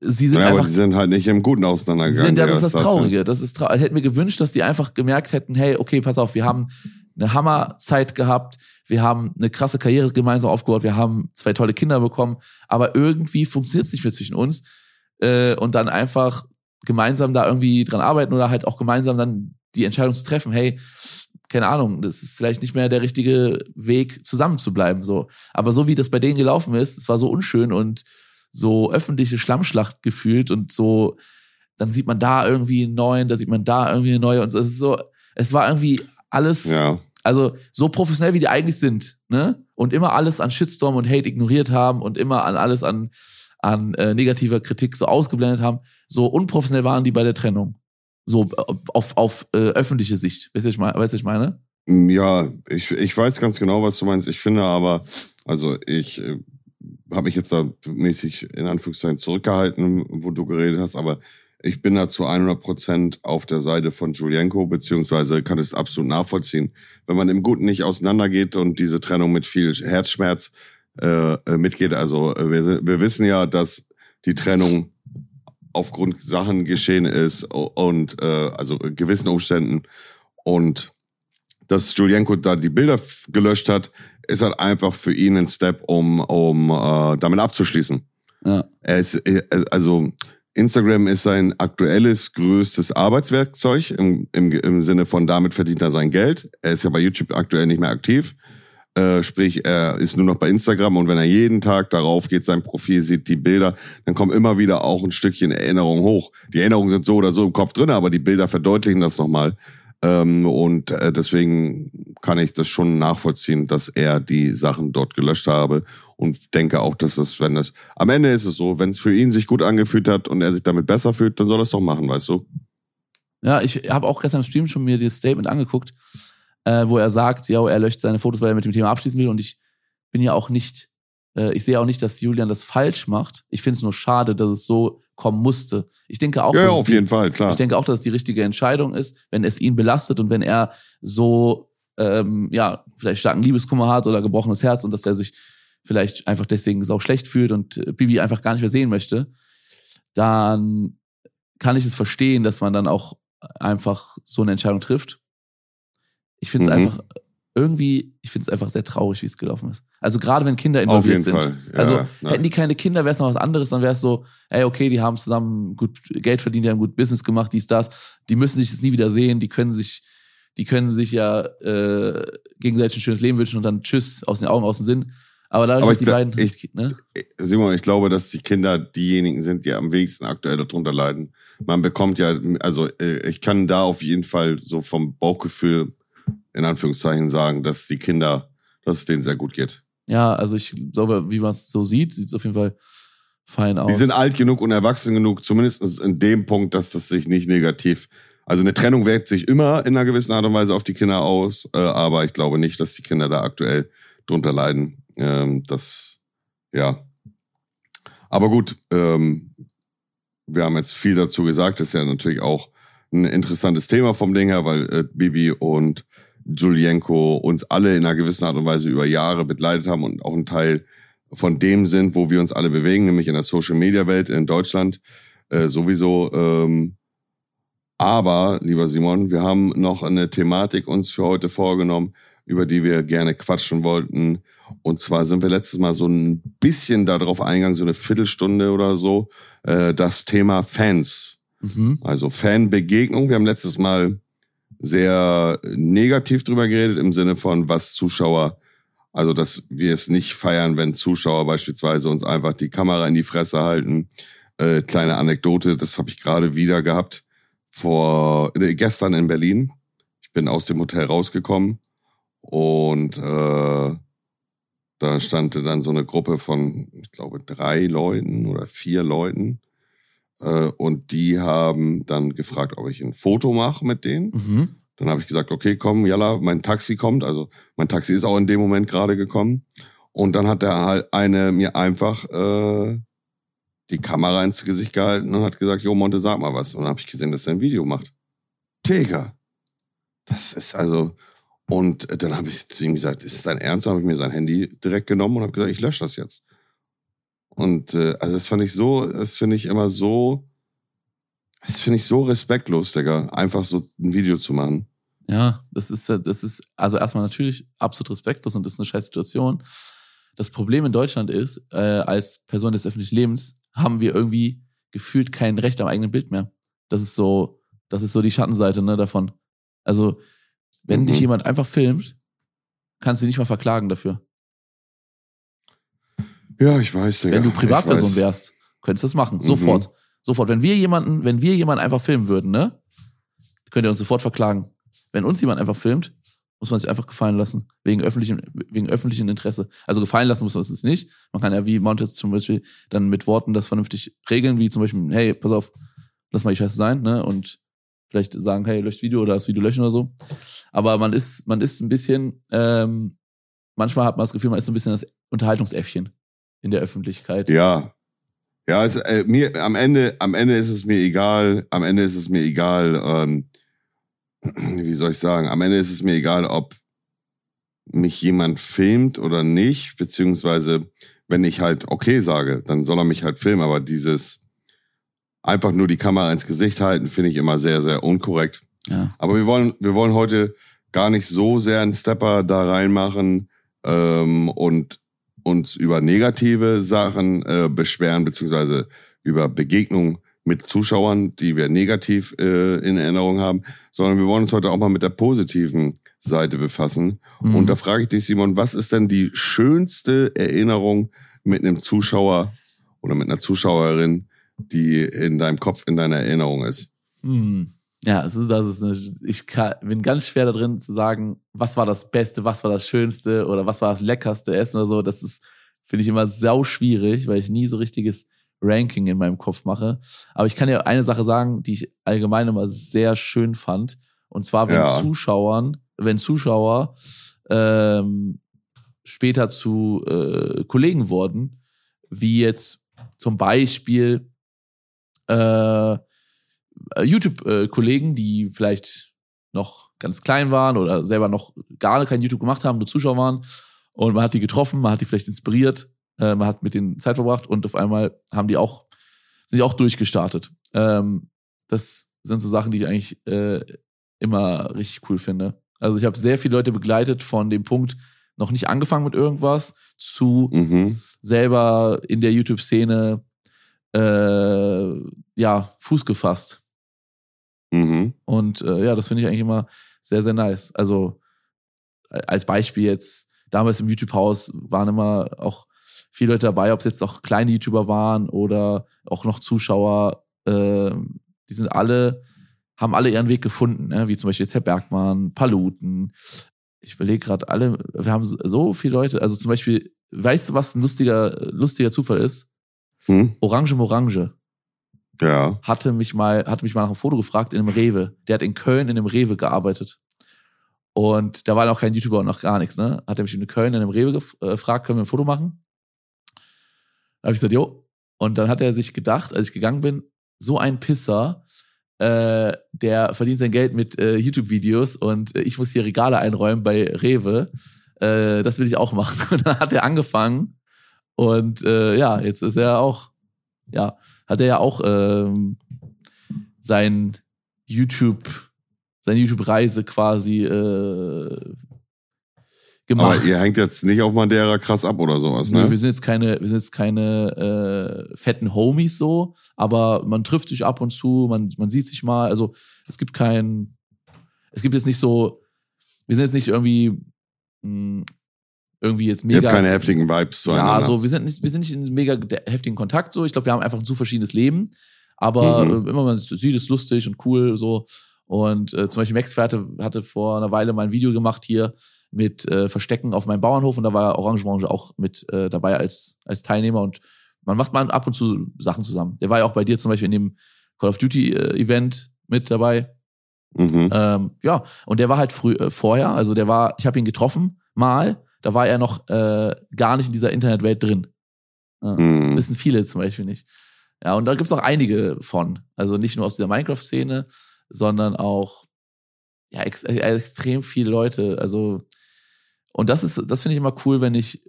sie sind Ja, aber einfach die sind halt nicht im Guten Sie auseinandergegangen. sind, ja, das ist das Traurige. Das ist trau ich hätte mir gewünscht, dass die einfach gemerkt hätten, hey, okay, pass auf, wir haben eine Hammerzeit gehabt, wir haben eine krasse Karriere gemeinsam aufgebaut, wir haben zwei tolle Kinder bekommen, aber irgendwie funktioniert es nicht mehr zwischen uns. Äh, und dann einfach gemeinsam da irgendwie dran arbeiten oder halt auch gemeinsam dann die Entscheidung zu treffen, hey, keine Ahnung, das ist vielleicht nicht mehr der richtige Weg, zusammen zu bleiben. So. Aber so wie das bei denen gelaufen ist, es war so unschön und so öffentliche Schlammschlacht gefühlt und so, dann sieht man da irgendwie einen neuen, da sieht man da irgendwie eine neue und so. es ist so, es war irgendwie alles, Ja. also so professionell wie die eigentlich sind, ne? Und immer alles an Shitstorm und Hate ignoriert haben und immer an alles an, an äh, negativer Kritik so ausgeblendet haben, so unprofessionell waren die bei der Trennung. So äh, auf, auf äh, öffentliche Sicht. Weißt du, ich du, ich meine? Ja, ich, ich weiß ganz genau, was du meinst. Ich finde aber, also ich äh, habe mich jetzt da mäßig in Anführungszeichen zurückgehalten, wo du geredet hast, aber ich bin da zu 100 Prozent auf der Seite von Julienko, beziehungsweise kann es absolut nachvollziehen. Wenn man im Guten nicht auseinandergeht und diese Trennung mit viel Herzschmerz äh, äh, mitgeht, also äh, wir, wir wissen ja, dass die Trennung aufgrund Sachen geschehen ist und äh, also gewissen Umständen und dass Julienko da die Bilder gelöscht hat, ist halt einfach für ihn ein Step, um, um äh, damit abzuschließen. Ja. Ist, äh, also Instagram ist sein aktuelles größtes Arbeitswerkzeug im, im, im Sinne von damit verdient er sein Geld. Er ist ja bei YouTube aktuell nicht mehr aktiv. Äh, sprich, er ist nur noch bei Instagram und wenn er jeden Tag darauf geht, sein Profil sieht, die Bilder, dann kommen immer wieder auch ein Stückchen Erinnerung hoch. Die Erinnerungen sind so oder so im Kopf drin, aber die Bilder verdeutlichen das nochmal. Ähm, und äh, deswegen kann ich das schon nachvollziehen, dass er die Sachen dort gelöscht habe und denke auch, dass das, wenn das, am Ende ist es so, wenn es für ihn sich gut angefühlt hat und er sich damit besser fühlt, dann soll er es doch machen, weißt du? Ja, ich habe auch gestern im Stream schon mir das Statement angeguckt, äh, wo er sagt, ja, er löscht seine Fotos, weil er mit dem Thema abschließen will. Und ich bin ja auch nicht, äh, ich sehe auch nicht, dass Julian das falsch macht. Ich finde es nur schade, dass es so kommen musste. Ich denke auch, ja, dass es auf die, jeden Fall, klar. ich denke auch, dass es die richtige Entscheidung ist, wenn es ihn belastet und wenn er so, ähm, ja, vielleicht starken Liebeskummer hat oder gebrochenes Herz und dass er sich vielleicht einfach deswegen sau schlecht fühlt und äh, Bibi einfach gar nicht mehr sehen möchte, dann kann ich es verstehen, dass man dann auch einfach so eine Entscheidung trifft. Ich finde es Mhm. einfach irgendwie, ich finde es einfach sehr traurig, wie es gelaufen ist. Also gerade wenn Kinder involviert sind. Fall. Ja, also ja. hätten die keine Kinder, wäre es noch was anderes, dann wäre es so, ey, okay, die haben zusammen gut Geld verdient, die haben gut Business gemacht, dies, das. Die müssen sich jetzt nie wieder sehen, die können sich, die können sich ja äh, gegenseitig ein schönes Leben wünschen und dann tschüss, aus den Augen, aus dem Sinn. Aber dadurch, Aber dass die beiden, ich- ne? Simon, ich glaube, dass die Kinder diejenigen sind, die am wenigsten aktuell darunter leiden. Man bekommt ja, also äh, ich kann da auf jeden Fall so vom Bauchgefühl in Anführungszeichen sagen, dass die Kinder, dass es denen sehr gut geht. Ja, also ich glaube, wie man es so sieht, sieht es auf jeden Fall fein aus. Die sind alt genug und erwachsen genug, zumindest in dem Punkt, dass das sich nicht negativ. Also eine Trennung wirkt sich immer in einer gewissen Art und Weise auf die Kinder aus, äh, aber ich glaube nicht, dass die Kinder da aktuell drunter leiden. Ähm, das, ja. Aber gut, ähm, wir haben jetzt viel dazu gesagt. Das ist ja natürlich auch ein interessantes Thema vom Ding her, weil äh, Bibi und Julienko uns alle in einer gewissen Art und Weise über Jahre begleitet haben und auch ein Teil von dem sind, wo wir uns alle bewegen, nämlich in der Social Media Welt in Deutschland äh, sowieso. Ähm, aber, lieber Simon, wir haben noch eine Thematik uns für heute vorgenommen, über die wir gerne quatschen wollten. Und zwar sind wir letztes Mal so ein bisschen darauf eingegangen, so eine Viertelstunde oder so, äh, das Thema Fans. Mhm. Also Fanbegegnung. Wir haben letztes Mal sehr negativ drüber geredet im Sinne von, was Zuschauer, also dass wir es nicht feiern, wenn Zuschauer beispielsweise uns einfach die Kamera in die Fresse halten. Äh, kleine Anekdote, das habe ich gerade wieder gehabt vor äh, gestern in Berlin. Ich bin aus dem Hotel rausgekommen und äh, da stand dann so eine Gruppe von, ich glaube, drei Leuten oder vier Leuten. Äh, und die haben dann gefragt, ob ich ein Foto mache mit denen. Mhm. Dann habe ich gesagt, okay, komm, jalla, mein Taxi kommt. Also mein Taxi ist auch in dem Moment gerade gekommen. Und dann hat der halt eine mir einfach äh, die Kamera ins Gesicht gehalten und hat gesagt, Jo, Monte, sag mal was. Und dann habe ich gesehen, dass er ein Video macht. Digga, das ist also... Und dann habe ich zu ihm gesagt, ist es dein Ernst? Dann habe ich mir sein Handy direkt genommen und habe gesagt, ich lösche das jetzt. Und äh, also das fand ich so, das finde ich immer so, das finde ich so respektlos, Digga, einfach so ein Video zu machen. Ja, das ist, das ist, also erstmal natürlich absolut respektlos und das ist eine scheiß Situation. Das Problem in Deutschland ist, äh, als Person des öffentlichen Lebens haben wir irgendwie gefühlt kein Recht am eigenen Bild mehr. Das ist so, das ist so die Schattenseite, ne, davon. Also, wenn Mhm. dich jemand einfach filmt, kannst du ihn nicht mal verklagen dafür. Ja, ich weiß, Digga. Wenn du Privatperson wärst, könntest du das machen. Mhm. Sofort. Sofort. Wenn wir jemanden, wenn wir jemanden einfach filmen würden, ne, könnt ihr uns sofort verklagen. Wenn uns jemand einfach filmt, muss man sich einfach gefallen lassen. Wegen öffentlichem, wegen öffentlichem Interesse. Also gefallen lassen muss man es nicht. Man kann ja wie Montes zum Beispiel dann mit Worten das vernünftig regeln, wie zum Beispiel, hey, pass auf, lass mal die Scheiße sein, ne? Und vielleicht sagen, hey, löscht Video oder das Video löschen oder so. Aber man ist, man ist ein bisschen, ähm, manchmal hat man das Gefühl, man ist so ein bisschen das Unterhaltungsäffchen in der Öffentlichkeit. Ja. Ja, es, äh, mir, am Ende, am Ende ist es mir egal, am Ende ist es mir egal, ähm, wie soll ich sagen, am Ende ist es mir egal, ob mich jemand filmt oder nicht, beziehungsweise wenn ich halt okay sage, dann soll er mich halt filmen, aber dieses einfach nur die Kamera ins Gesicht halten, finde ich immer sehr, sehr unkorrekt. Ja. Aber wir wollen, wir wollen heute gar nicht so sehr einen Stepper da reinmachen ähm, und uns über negative Sachen äh, beschweren, beziehungsweise über Begegnungen mit Zuschauern, die wir negativ äh, in Erinnerung haben, sondern wir wollen uns heute auch mal mit der positiven Seite befassen. Mhm. Und da frage ich dich, Simon, was ist denn die schönste Erinnerung mit einem Zuschauer oder mit einer Zuschauerin, die in deinem Kopf, in deiner Erinnerung ist? Hm. Ja, es ist, das ist eine, ich kann, bin ganz schwer da drin zu sagen, was war das Beste, was war das Schönste oder was war das leckerste Essen oder so. Das ist, finde ich immer sau schwierig, weil ich nie so richtiges Ranking in meinem Kopf mache. Aber ich kann dir eine Sache sagen, die ich allgemein immer sehr schön fand. Und zwar, wenn Ja. Zuschauern, wenn Zuschauer ähm, später zu äh, Kollegen wurden, wie jetzt zum Beispiel äh, YouTube-Kollegen, die vielleicht noch ganz klein waren oder selber noch gar kein YouTube gemacht haben, nur Zuschauer waren. Und man hat die getroffen, man hat die vielleicht inspiriert, äh, man hat mit denen Zeit verbracht und auf einmal haben die auch, sind die auch durchgestartet. Ähm, das sind so Sachen, die ich eigentlich äh, immer richtig cool finde. Also ich habe sehr viele Leute begleitet von dem Punkt, noch nicht angefangen mit irgendwas, zu Mhm. selber in der YouTube-Szene äh, ja, Fuß gefasst. Mhm. Und äh, ja, das finde ich eigentlich immer sehr, sehr nice. Also als Beispiel jetzt, damals im YouTube-Haus waren immer auch viele Leute dabei, ob es jetzt auch kleine YouTuber waren oder auch noch Zuschauer, äh, die sind alle, haben alle ihren Weg gefunden, ne? wie zum Beispiel jetzt Herr Bergmann, Paluten. Ich überlege gerade alle, wir haben so viele Leute, also zum Beispiel, weißt du, was ein lustiger, lustiger Zufall ist? Hm? Orange Morange Ja. hatte mich mal, hatte mich mal nach einem Foto gefragt in einem Rewe. Der hat in Köln in einem Rewe gearbeitet. Und da war noch kein YouTuber und noch gar nichts, ne? Hat er mich in Köln in einem Rewe äh, gefragt, können wir ein Foto machen? Da habe ich gesagt, jo. Und dann hat er sich gedacht, als ich gegangen bin, so ein Pisser, äh, der verdient sein Geld mit äh, YouTube-Videos und äh, ich muss hier Regale einräumen bei Rewe. Äh, das will ich auch machen. Und dann hat er angefangen und äh, ja, jetzt ist er auch, ja, hat er ja auch ähm, sein YouTube, seine YouTube-Reise quasi äh, gemacht. Aber ihr hängt jetzt nicht auf Madeira krass ab oder sowas, Nö, ne? wir sind jetzt keine, wir sind jetzt keine äh, fetten Homies so, aber man trifft sich ab und zu, man, man sieht sich mal. Also es gibt kein, es gibt jetzt nicht so, wir sind jetzt nicht irgendwie mh, irgendwie jetzt Ihr habt mega. keine heftigen Vibes zueinander. Ja, so, wir sind nicht, wir sind nicht in mega heftigen Kontakt so. Ich glaube, wir haben einfach ein zu verschiedenes Leben. Aber Mhm. äh, immer man sieht, ist lustig und cool so. Und äh, zum Beispiel Max Pferde hatte vor einer Weile mal ein Video gemacht hier mit äh, Verstecken auf meinem Bauernhof und da war Orange Orange auch mit äh, dabei als, als Teilnehmer und man macht mal ab und zu Sachen zusammen. Der war ja auch bei dir zum Beispiel in dem Call of Duty äh, Event mit dabei. Mhm. Ähm, ja, und der war halt früh äh, vorher, also der war, ich habe ihn getroffen, mal, da war er noch äh, gar nicht in dieser Internetwelt drin. Ja, Mhm. Wissen viele zum Beispiel nicht. Ja, und da gibt's auch einige von. Also nicht nur aus dieser Minecraft-Szene, sondern auch ja, ex äh, extrem viele Leute. Also, und das ist, das finde ich immer cool, wenn ich,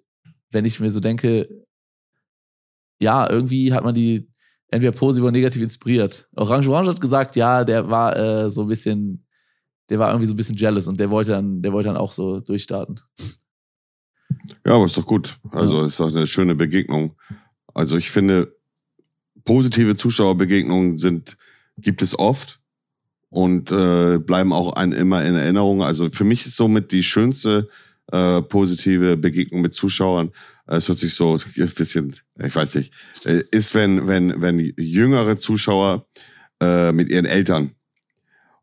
wenn ich mir so denke, ja, irgendwie hat man die entweder positiv oder negativ inspiriert. Orange Orange hat gesagt, ja, der war äh, so ein bisschen, der war irgendwie so ein bisschen jealous und der wollte dann, der wollte dann auch so durchstarten. Ja, aber ist doch gut. Also ist doch eine schöne Begegnung. Also ich finde, positive Zuschauerbegegnungen sind, gibt es oft und äh, bleiben auch ein, immer in Erinnerung. Also für mich ist somit die schönste äh, positive Begegnung mit Zuschauern. äh, Es hört sich so ein bisschen, ich weiß nicht, äh, ist, wenn, wenn, wenn jüngere Zuschauer äh, mit ihren Eltern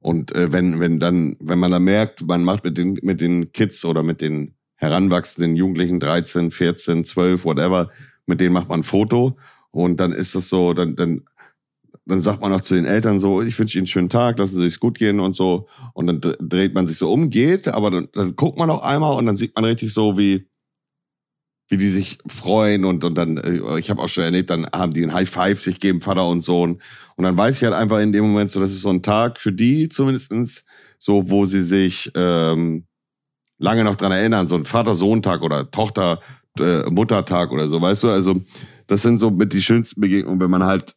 und äh, wenn, wenn dann, wenn man da merkt, man macht mit den, mit den Kids oder mit den heranwachsenden Jugendlichen, 13, 14, 12, whatever, mit denen macht man ein Foto und dann ist das so, dann, dann, dann sagt man auch zu den Eltern so, ich wünsche Ihnen einen schönen Tag, lassen Sie sich's gut gehen und so. Und dann dr- dreht man sich so um, geht, aber dann, dann guckt man auch einmal und dann sieht man richtig so, wie, wie die sich freuen und, und dann, äh, ich habe auch schon erlebt, dann haben die ein High Five sich geben, Vater und Sohn. Und dann weiß ich halt einfach in dem Moment so, das ist so ein Tag für die zumindestens so, wo sie sich ähm, lange noch dran erinnern, so ein Vater-Sohn-Tag oder Tochter-Muttertag oder so, weißt du? Also das sind so mit die schönsten Begegnungen, wenn man halt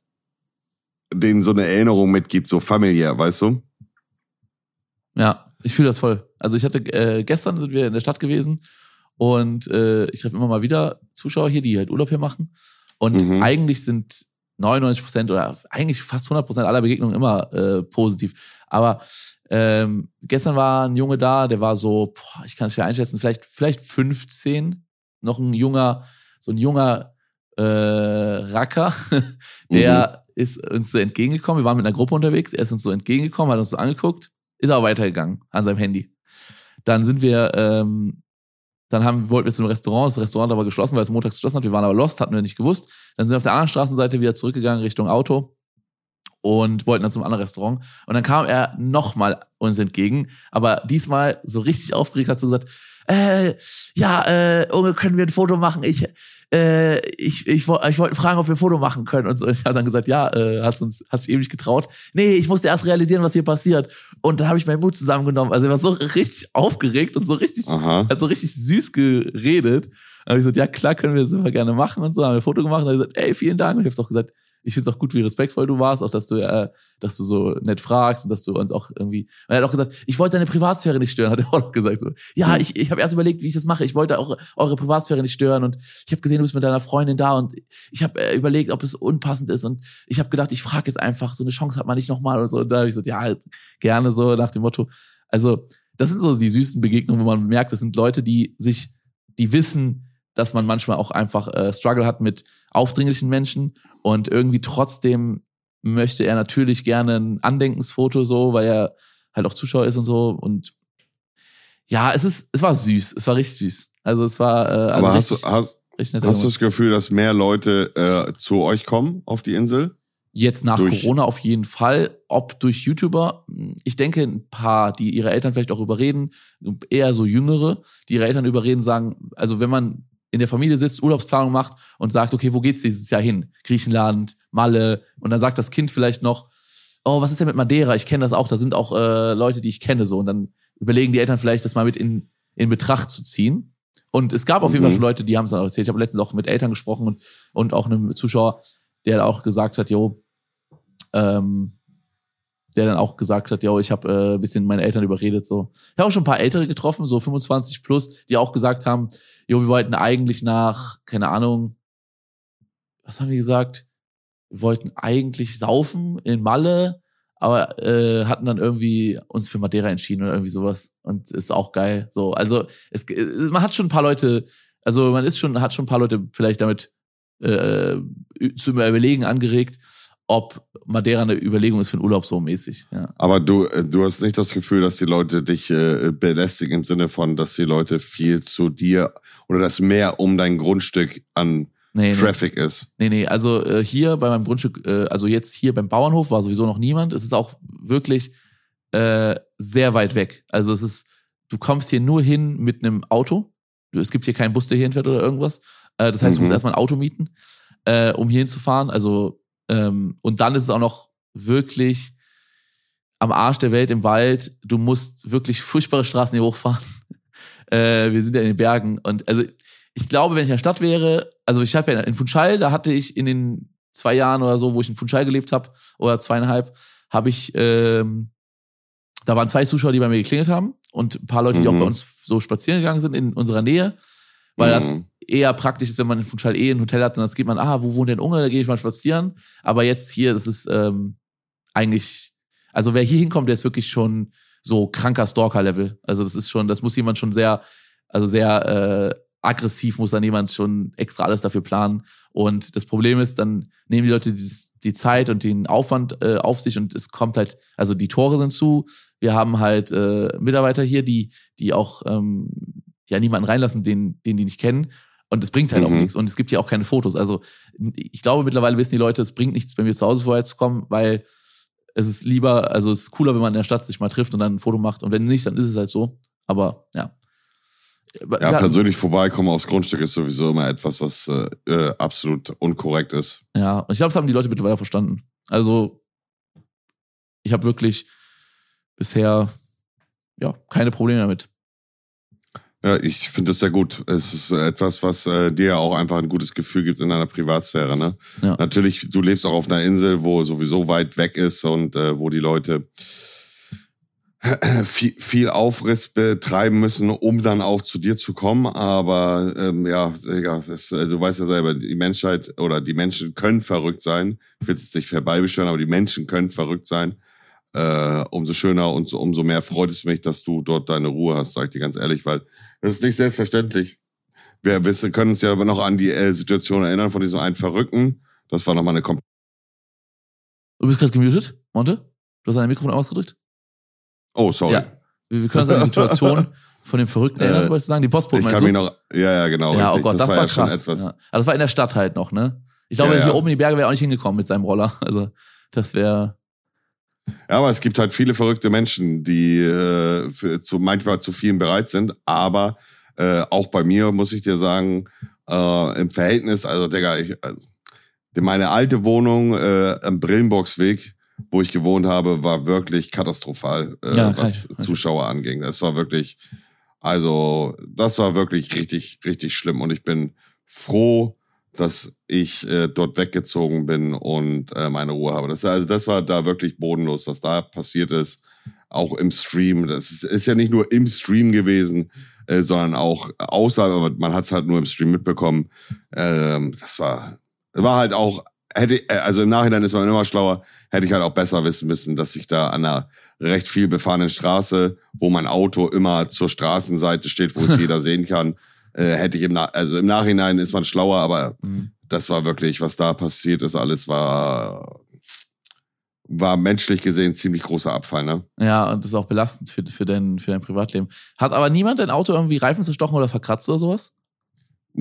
denen so eine Erinnerung mitgibt, so familiär, weißt du? Ja, ich fühle das voll. Also ich hatte äh, gestern sind wir in der Stadt gewesen und äh, ich treffe immer mal wieder Zuschauer hier, die halt Urlaub hier machen. Und Mhm. eigentlich sind 99 Prozent oder eigentlich fast 100 Prozent aller Begegnungen immer äh, positiv. Aber ähm, gestern war ein Junge da, der war so, boah, ich kann es schwer einschätzen, vielleicht vielleicht 15, noch ein junger, so ein junger äh, Racker, der ist uns so entgegengekommen. Wir waren mit einer Gruppe unterwegs, er ist uns so entgegengekommen, hat uns so angeguckt, ist aber weitergegangen an seinem Handy. Dann sind wir, ähm, dann haben, wollten wir zu einem Restaurant, das Restaurant war geschlossen, weil es montags geschlossen hat, wir waren aber lost, hatten wir nicht gewusst. Dann sind wir auf der anderen Straßenseite wieder zurückgegangen Richtung Auto und wollten dann zum anderen Restaurant. Und dann kam er nochmal uns entgegen, aber diesmal so richtig aufgeregt hat so gesagt, äh, ja, äh, Unge, können wir ein Foto machen? Ich, äh, ich, ich, ich wollte fragen, ob wir ein Foto machen können. Und so. ich habe dann gesagt, ja, äh, hast uns, hast dich eben nicht getraut. Nee, ich musste erst realisieren, was hier passiert. Und dann habe ich meinen Mut zusammengenommen. Also er war so richtig aufgeregt und so richtig, Aha. hat so richtig süß geredet. Dann habe ich gesagt, ja klar, können wir super gerne machen und so. Haben wir ein Foto gemacht und er hat gesagt, ey, vielen Dank. Und ich habe auch gesagt, ich finde es auch gut, wie respektvoll du warst, auch dass du, äh, dass du so nett fragst und dass du uns auch irgendwie. er hat auch gesagt, ich wollte deine Privatsphäre nicht stören, hat er auch noch gesagt. So, ja, ich, ich habe erst überlegt, wie ich das mache. Ich wollte auch eure Privatsphäre nicht stören und ich habe gesehen, du bist mit deiner Freundin da und ich habe äh, überlegt, ob es unpassend ist und ich habe gedacht, ich frage jetzt einfach, so eine Chance hat man nicht nochmal oder so. Und da habe ich gesagt, ja, gerne so nach dem Motto. Also, das sind so die süßen Begegnungen, wo man merkt, das sind Leute, die sich, die wissen, dass man manchmal auch einfach äh, Struggle hat mit aufdringlichen Menschen und irgendwie trotzdem möchte er natürlich gerne ein Andenkensfoto so, weil er halt auch Zuschauer ist und so und ja, es ist, es war süß, es war richtig süß. Also es war. Äh, also Aber richtig, hast du, hast, hast du das Gefühl, dass mehr Leute äh, zu euch kommen auf die Insel? Jetzt nach durch Corona auf jeden Fall. Ob durch YouTuber, ich denke, ein paar, die ihre Eltern vielleicht auch überreden, eher so Jüngere, die ihre Eltern überreden, sagen, also wenn man in der Familie sitzt, Urlaubsplanung macht und sagt, okay, wo geht's dieses Jahr hin? Griechenland, Malle. Und dann sagt das Kind vielleicht noch, oh, was ist denn mit Madeira? Ich kenne das auch, da sind auch äh, Leute, die ich kenne so. Und dann überlegen die Eltern vielleicht, das mal mit in, in Betracht zu ziehen. Und es gab auf jeden Fall mhm. schon Leute, die haben es dann auch erzählt. Ich habe letztens auch mit Eltern gesprochen und, und auch einem Zuschauer, der auch gesagt hat, jo, ähm, der dann auch gesagt hat, ja, ich habe äh, bisschen meine Eltern überredet. So, ich habe auch schon ein paar Ältere getroffen, so 25 plus, die auch gesagt haben, jo, wir wollten eigentlich nach, keine Ahnung, was haben die gesagt? Wir wollten eigentlich saufen in Malle, aber äh, hatten dann irgendwie uns für Madeira entschieden oder irgendwie sowas und ist auch geil. So, also es, man hat schon ein paar Leute, also man ist schon, hat schon ein paar Leute vielleicht damit äh, zu überlegen angeregt ob Madeira eine Überlegung ist für einen Urlaub so mäßig. Ja. Aber du, äh, du hast nicht das Gefühl, dass die Leute dich äh, belästigen im Sinne von, dass die Leute viel zu dir oder dass mehr um dein Grundstück an nee, Traffic nee. ist. Nee, nee, also äh, hier bei meinem Grundstück, äh, also jetzt hier beim Bauernhof war sowieso noch niemand. Es ist auch wirklich äh, sehr weit weg. Also es ist, du kommst hier nur hin mit einem Auto. Es gibt hier keinen Bus, der hier hinfährt oder irgendwas. Äh, das heißt, du musst mhm. erstmal ein Auto mieten, äh, um hier hinzufahren. Also ähm, und dann ist es auch noch wirklich am Arsch der Welt im Wald. Du musst wirklich furchtbare Straßen hier hochfahren. äh, wir sind ja in den Bergen. Und also ich glaube, wenn ich in der Stadt wäre, also ich habe ja in Funchal, da hatte ich in den zwei Jahren oder so, wo ich in Funchal gelebt habe, oder zweieinhalb, habe ich, ähm, da waren zwei Zuschauer, die bei mir geklingelt haben und ein paar Leute, die mhm. auch bei uns so spazieren gegangen sind in unserer Nähe, weil mhm. das eher praktisch ist, wenn man in Funchal eh ein Hotel hat und das geht man, ah, wo wohnt denn Unge, da gehe ich mal spazieren. Aber jetzt hier, das ist ähm, eigentlich, also wer hier hinkommt, der ist wirklich schon so kranker Stalker-Level. Also das ist schon, das muss jemand schon sehr, also sehr äh, aggressiv muss dann jemand schon extra alles dafür planen. Und das Problem ist, dann nehmen die Leute die, die Zeit und den Aufwand äh, auf sich und es kommt halt, also die Tore sind zu. Wir haben halt äh, Mitarbeiter hier, die, die auch ähm, ja niemanden reinlassen, den, den die nicht kennen. Und es bringt halt mhm. auch nichts. Und es gibt hier auch keine Fotos. Also ich glaube, mittlerweile wissen die Leute, es bringt nichts, bei mir zu Hause vorher zu kommen, weil es ist lieber, also es ist cooler, wenn man in der Stadt sich mal trifft und dann ein Foto macht. Und wenn nicht, dann ist es halt so. Aber ja. Ja, persönlich vorbeikommen aufs Grundstück ist sowieso immer etwas, was äh, äh absolut unkorrekt ist. Ja, und ich glaube, das haben die Leute mittlerweile verstanden. Also, ich habe wirklich bisher ja keine Probleme damit. Ja, ich finde das sehr gut. Es ist etwas, was äh, dir auch einfach ein gutes Gefühl gibt in deiner Privatsphäre. Ne? Ja. Natürlich, du lebst auch auf einer Insel, wo sowieso weit weg ist und äh, wo die Leute viel, viel Aufriss betreiben müssen, um dann auch zu dir zu kommen. Aber ähm, ja, ja das, äh, du weißt ja selber, die Menschheit oder die Menschen können verrückt sein. Ich will es nicht vorbeibesteuern, aber die Menschen können verrückt sein äh, umso schöner und so, umso mehr freut es mich, dass du dort deine Ruhe hast, sag ich dir ganz ehrlich, weil das ist nicht selbstverständlich. Wir wissen, können uns ja aber noch an die äh, Situation erinnern von diesem einen Verrückten. Das war nochmal eine Kom Du bist gerade gemutet, Monte? Du hast dein Mikrofon ausgedrückt? Oh, sorry. Ja. Wir, wir können uns an die Situation von dem Verrückten erinnern, äh, wolltest du sagen? Die Postboten Ich kann mich noch, ja, ja, genau. Ja, richtig. oh Gott, das, das war, war krass. Ja. Aber das war in der Stadt halt noch, ne? Ich glaube, ja, ja. hier oben in die Berge wäre auch nicht hingekommen mit seinem Roller. Also, das wäre, ja, aber es gibt halt viele verrückte Menschen, die äh, für, zu, manchmal zu vielen bereit sind. Aber äh, auch bei mir muss ich dir sagen, äh, im Verhältnis, also Digga, ich, also, meine alte Wohnung äh, am Brillenboxweg, wo ich gewohnt habe, war wirklich katastrophal, äh, ja, was ich, Zuschauer anging. Das war wirklich, also das war wirklich richtig, richtig schlimm. Und ich bin froh, dass ich äh, dort weggezogen bin und äh, meine Ruhe habe. Das, also das war da wirklich bodenlos, was da passiert ist. Auch im Stream. Das ist, ist ja nicht nur im Stream gewesen, äh, sondern auch außerhalb, aber man hat es halt nur im Stream mitbekommen. Ähm, das war, war halt auch, hätte, äh, also im Nachhinein ist man immer schlauer, hätte ich halt auch besser wissen müssen, dass ich da an einer recht viel befahrenen Straße, wo mein Auto immer zur Straßenseite steht, wo es jeder sehen kann, äh, hätte ich im, Na also im Nachhinein ist man schlauer, aber mhm. das war wirklich, was da passiert ist, alles war, war menschlich gesehen ziemlich großer Abfall, ne? Ja, und das ist auch belastend für, für, dein, für dein Privatleben. Hat aber niemand dein Auto irgendwie Reifen zerstochen oder verkratzt oder sowas?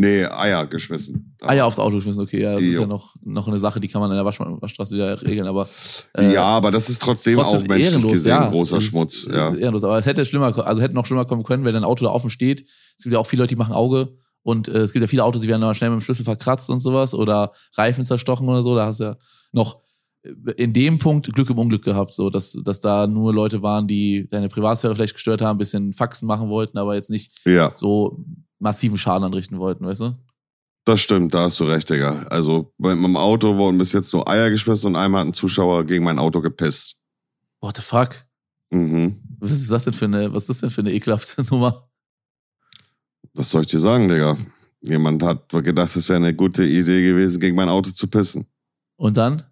Nee, Eier geschmissen. Eier aufs Auto geschmissen, okay. Ja, das jo. ist ja noch, noch eine Sache, die kann man in der Wasch Waschstraße wieder regeln, aber. Äh, ja, aber das ist trotzdem, trotzdem auch menschlich ehrenlos, gesehen ja, großer Schmutz. Ja. Ehrenlos, aber es hätte schlimmer, also hätte noch schlimmer kommen können, wenn dein Auto da offen steht. Es gibt ja auch viele Leute, die machen Auge und äh, es gibt ja viele Autos, die werden dann schnell mit dem Schlüssel verkratzt und sowas oder Reifen zerstochen oder so. Da hast du ja noch in dem Punkt Glück im Unglück gehabt, so dass, dass da nur Leute waren, die deine Privatsphäre vielleicht gestört haben, ein bisschen Faxen machen wollten, aber jetzt nicht ja. so massiven Schaden anrichten wollten, weißt du? Das stimmt, da hast du recht, Digga. Also bei meinem Auto wurden bis jetzt nur Eier geschmissen und einmal hat ein Zuschauer gegen mein Auto gepisst. What the fuck? Mhm. Was ist das denn für eine, was ist das denn für eine ekelhafte Nummer? Was soll ich dir sagen, Digga? Jemand hat gedacht, es wäre eine gute Idee gewesen, gegen mein Auto zu pissen. Und dann?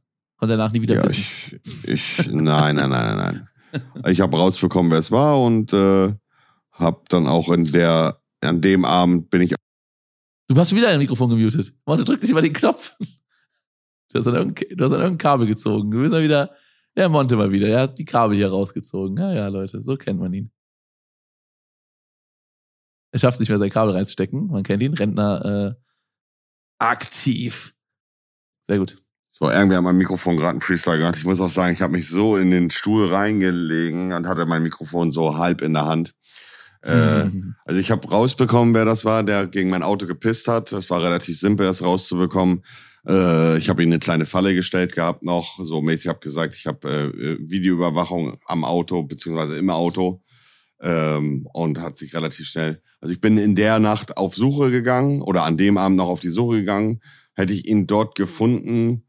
Und danach nie wieder ja, pissen? Ich, ich, nein, nein, nein, nein, nein. Ich habe rausbekommen, wer es war und äh, habe dann auch in der, an dem Abend bin ich Du hast wieder dein Mikrofon gemutet. Warte, drück dich mal den Knopf. Du hast, an irgendein, du hast an irgendein Kabel gezogen. Du bist mal wieder, der Monte mal wieder. Er hat die Kabel hier rausgezogen. Ja, ja, Leute, so kennt man ihn. Er schafft es nicht mehr, sein Kabel reinzustecken. Man kennt ihn. Rentner äh, aktiv. Sehr gut. So, irgendwie hat mein Mikrofon gerade einen Freestyle gemacht. Ich muss auch sagen, ich habe mich so in den Stuhl reingelegen und hatte mein Mikrofon so halb in der Hand. Äh, also ich habe rausbekommen, wer das war, der gegen mein Auto gepisst hat. Das war relativ simpel, das rauszubekommen. Äh, ich habe ihm eine kleine Falle gestellt gehabt noch. So mäßig habe gesagt, ich habe äh, Videoüberwachung am Auto beziehungsweise im Auto ähm, und hat sich relativ schnell. Also ich bin in der Nacht auf Suche gegangen oder an dem Abend noch auf die Suche gegangen. Hätte ich ihn dort gefunden,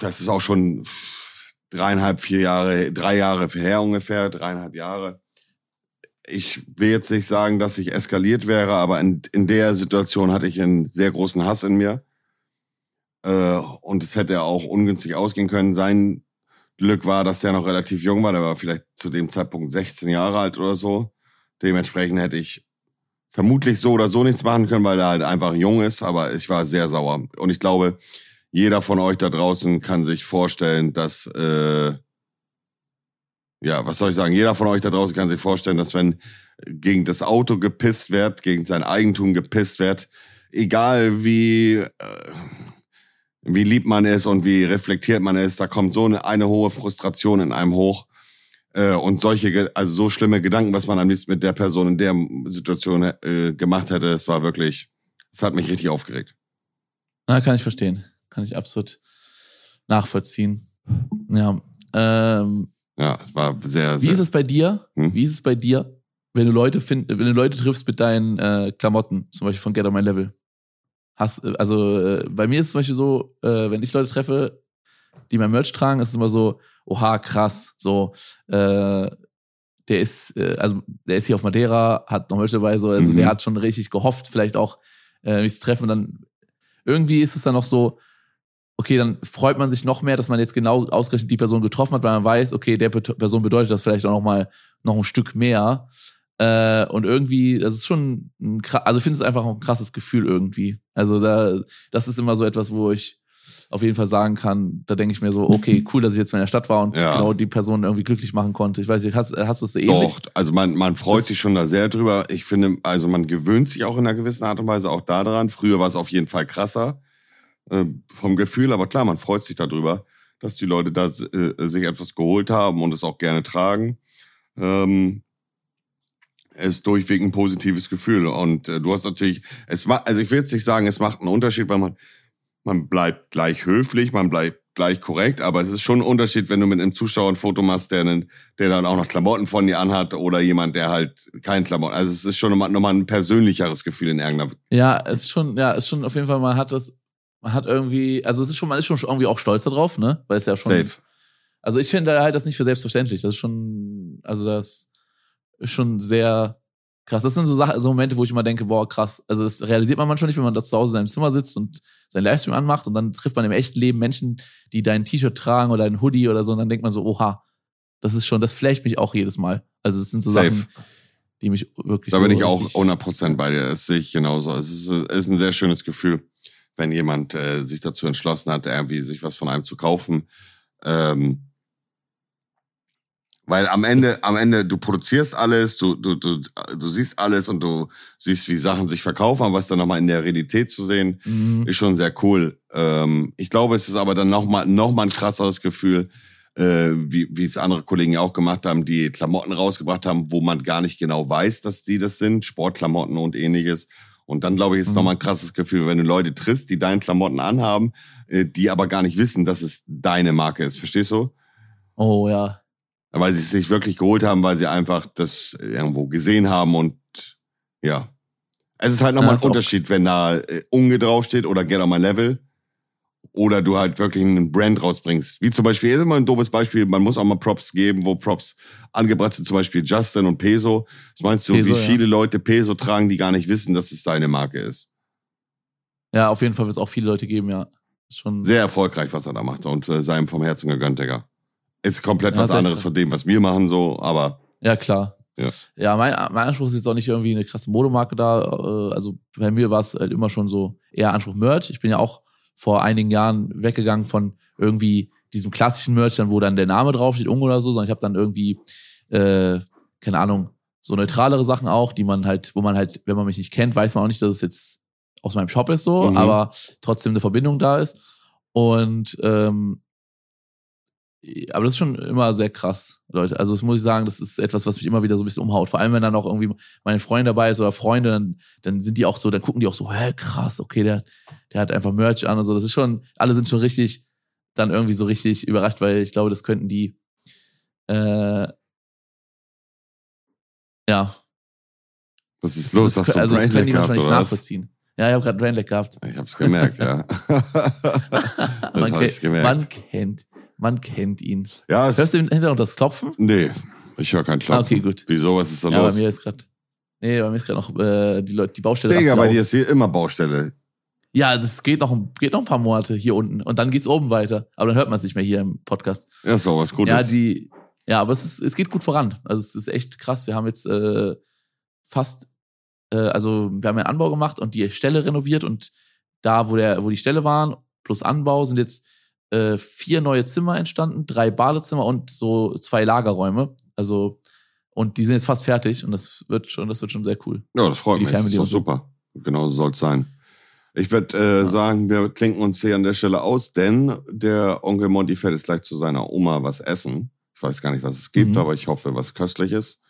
das ist auch schon dreieinhalb, vier Jahre, drei Jahre her ungefähr, dreieinhalb Jahre ich will jetzt nicht sagen, dass ich eskaliert wäre, aber in, in der Situation hatte ich einen sehr großen Hass in mir. Äh, und es hätte auch ungünstig ausgehen können. Sein Glück war, dass er noch relativ jung war. Der war vielleicht zu dem Zeitpunkt 16 Jahre alt oder so. Dementsprechend hätte ich vermutlich so oder so nichts machen können, weil er halt einfach jung ist. Aber ich war sehr sauer. Und ich glaube, jeder von euch da draußen kann sich vorstellen, dass äh, ja, was soll ich sagen? Jeder von euch da draußen kann sich vorstellen, dass wenn gegen das Auto gepisst wird, gegen sein Eigentum gepisst wird, egal wie, äh, wie lieb man ist und wie reflektiert man ist, da kommt so eine, eine hohe Frustration in einem hoch. Äh, und solche, also so schlimme Gedanken, was man am liebsten mit der Person in der Situation äh, gemacht hätte, es war wirklich, es hat mich richtig aufgeregt. Na, kann ich verstehen. Kann ich absolut nachvollziehen. Ja. Ähm, ja, es war sehr, sehr. Wie ist es bei dir? Hm? Wie ist es bei dir, wenn du Leute find, wenn du Leute triffst mit deinen äh, Klamotten, zum Beispiel von Get on My Level? Hast, äh, also äh, bei mir ist es zum Beispiel so, äh, wenn ich Leute treffe, die mein Merch tragen, ist es immer so, oha, krass, so, äh, der ist, äh, also der ist hier auf Madeira, hat noch Merch dabei, so, also mhm. der hat schon richtig gehofft, vielleicht auch äh, mich zu treffen. Und dann irgendwie ist es dann noch so, okay, dann freut man sich noch mehr, dass man jetzt genau ausgerechnet die Person getroffen hat, weil man weiß, okay, der Person bedeutet das vielleicht auch noch mal noch ein Stück mehr. Äh, und irgendwie, das ist schon ein, also ich finde es einfach ein krasses Gefühl irgendwie. Also da, das ist immer so etwas, wo ich auf jeden Fall sagen kann, da denke ich mir so, okay, cool, dass ich jetzt in der Stadt war und ja. genau die Person irgendwie glücklich machen konnte. Ich weiß nicht, hast, hast du es ähnlich? Doch, also man, man freut das sich schon da sehr drüber. Ich finde, also man gewöhnt sich auch in einer gewissen Art und Weise auch daran. Früher war es auf jeden Fall krasser äh, vom Gefühl, aber klar, man freut sich darüber, dass die Leute da äh, sich etwas geholt haben und es auch gerne tragen. Ähm, ist durchweg ein positives Gefühl. Und äh, du hast natürlich, es macht, also ich will jetzt nicht sagen, es macht einen Unterschied, weil man, man bleibt gleich höflich, man bleibt gleich korrekt, aber es ist schon ein Unterschied, wenn du mit einem Zuschauer ein Foto machst, der, der dann auch noch Klamotten von dir anhat oder jemand, der halt kein Klamotten. Also es ist schon nochmal, nochmal ein persönlicheres Gefühl in irgendeiner. Ja, es ist schon, ja, es ist schon auf jeden Fall, man hat das, man hat irgendwie, also es ist schon, man ist schon irgendwie auch stolz darauf, ne? Weil es ja schon. Safe. Also ich finde halt das nicht für selbstverständlich. Das ist schon, also das ist schon sehr krass. Das sind so Sachen, so Momente, wo ich immer denke, boah, krass. Also das realisiert man manchmal nicht, wenn man da zu Hause in seinem Zimmer sitzt und seinen Livestream anmacht und dann trifft man im echten Leben Menschen, die dein T-Shirt tragen oder ein Hoodie oder so und dann denkt man so, oha, das ist schon, das flasht mich auch jedes Mal. Also es sind so Safe. Sachen, die mich wirklich Da so bin ich auch 100% bei dir. Das sehe ich genauso. Es ist, es ist ein sehr schönes Gefühl, wenn jemand äh, sich dazu entschlossen hat, irgendwie sich was von einem zu kaufen. Ähm, weil am Ende, am Ende, du produzierst alles, du, du, du, du siehst alles und du siehst, wie Sachen sich verkaufen, was dann nochmal in der Realität zu sehen, mhm. ist schon sehr cool. Ähm, ich glaube, es ist aber dann nochmal noch mal ein krasseres Gefühl, äh, wie, wie es andere Kollegen ja auch gemacht haben, die Klamotten rausgebracht haben, wo man gar nicht genau weiß, dass die das sind, Sportklamotten und ähnliches. Und dann, glaube ich, ist es mhm. nochmal ein krasses Gefühl, wenn du Leute triffst, die deine Klamotten anhaben, äh, die aber gar nicht wissen, dass es deine Marke ist. Verstehst du? Oh ja, weil sie es sich wirklich geholt haben, weil sie einfach das irgendwo gesehen haben und ja. Es ist halt nochmal ja, ein Unterschied, wenn da äh, Unge draufsteht oder Get on my level oder du halt wirklich einen Brand rausbringst. Wie zum Beispiel, ist immer ein doofes Beispiel, man muss auch mal Props geben, wo Props angebracht sind, zum Beispiel Justin und Peso. Was meinst du, Peso, wie viele ja. Leute Peso tragen, die gar nicht wissen, dass es seine Marke ist? Ja, auf jeden Fall wird es auch viele Leute geben, ja. Schon Sehr erfolgreich, was er da macht und äh, seinem vom Herzen gegönnt, Digga. Ist komplett ja, was anderes von dem, was wir machen, so, aber. Ja, klar. Ja, ja mein, mein Anspruch ist jetzt auch nicht irgendwie eine krasse Modemarke da. Äh, also bei mir war es halt immer schon so eher Anspruch Merch. Ich bin ja auch vor einigen Jahren weggegangen von irgendwie diesem klassischen Merch, dann wo dann der Name draufsteht, Unge oder so, sondern ich habe dann irgendwie, äh, keine Ahnung, so neutralere Sachen auch, die man halt, wo man halt, wenn man mich nicht kennt, weiß man auch nicht, dass es jetzt aus meinem Shop ist so, mhm. aber trotzdem eine Verbindung da ist. Und ähm, aber das ist schon immer sehr krass, Leute. Also das muss ich sagen, das ist etwas, was mich immer wieder so ein bisschen umhaut. Vor allem, wenn dann auch irgendwie meine Freunde dabei ist oder Freunde, dann, dann sind die auch so, dann gucken die auch so, hä, krass, okay, der, der hat einfach Merch an und so. Das ist schon, alle sind schon richtig, dann irgendwie so richtig überrascht, weil ich glaube, das könnten die, äh, ja. Was ist los? Das, Hast also das können die manchmal nicht nachvollziehen. Ja, ich habe gerade Brainlag gehabt. Ich habe es gemerkt, ja. man, kennt, gemerkt. man kennt man kennt ihn. Ja, Hörst du im Hintergrund das Klopfen? Nee, ich höre kein Klopfen. Ah, okay, gut. Wieso, was ist da ja, los? bei mir ist gerade Nee, bei mir ist gerade noch äh, die, Leute, die Baustelle. Digga, bei dir ist hier immer Baustelle. Ja, das geht noch, geht noch ein paar Monate hier unten und dann geht's oben weiter. Aber dann hört man es nicht mehr hier im Podcast. Ja, ist auch was Gutes. Ja, die, ja, aber es, ist, es geht gut voran. Also es ist echt krass. Wir haben jetzt äh, fast, äh, also wir haben einen Anbau gemacht und die Stelle renoviert und da, wo der, wo die Stelle waren, plus Anbau, sind jetzt äh, vier neue Zimmer entstanden, drei Badezimmer und so zwei Lagerräume. Also, und die sind jetzt fast fertig und das wird schon, das wird schon sehr cool. Ja, das freut mich. Das ist doch super. Genau so soll es sein. Ich würde äh, ja. sagen, wir klinken uns hier an der Stelle aus, denn der Onkel Monty fährt jetzt gleich zu seiner Oma was essen. Ich weiß gar nicht, was es gibt, mhm. aber ich hoffe, was Köstliches.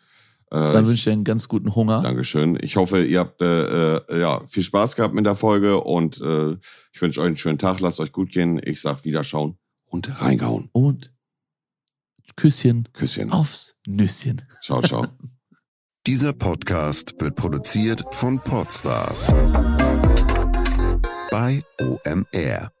Äh, Dann wünsche ich dir einen ganz guten Hunger. Dankeschön. Ich hoffe, ihr habt äh, äh, ja, viel Spaß gehabt mit der Folge und äh, ich wünsche euch einen schönen Tag. Lasst euch gut gehen. Ich sag Wiederschauen und reingehauen. Und Küsschen. Küsschen. Aufs Nüsschen. Ciao, ciao. Dieser Podcast wird produziert von Podstars bei OMR.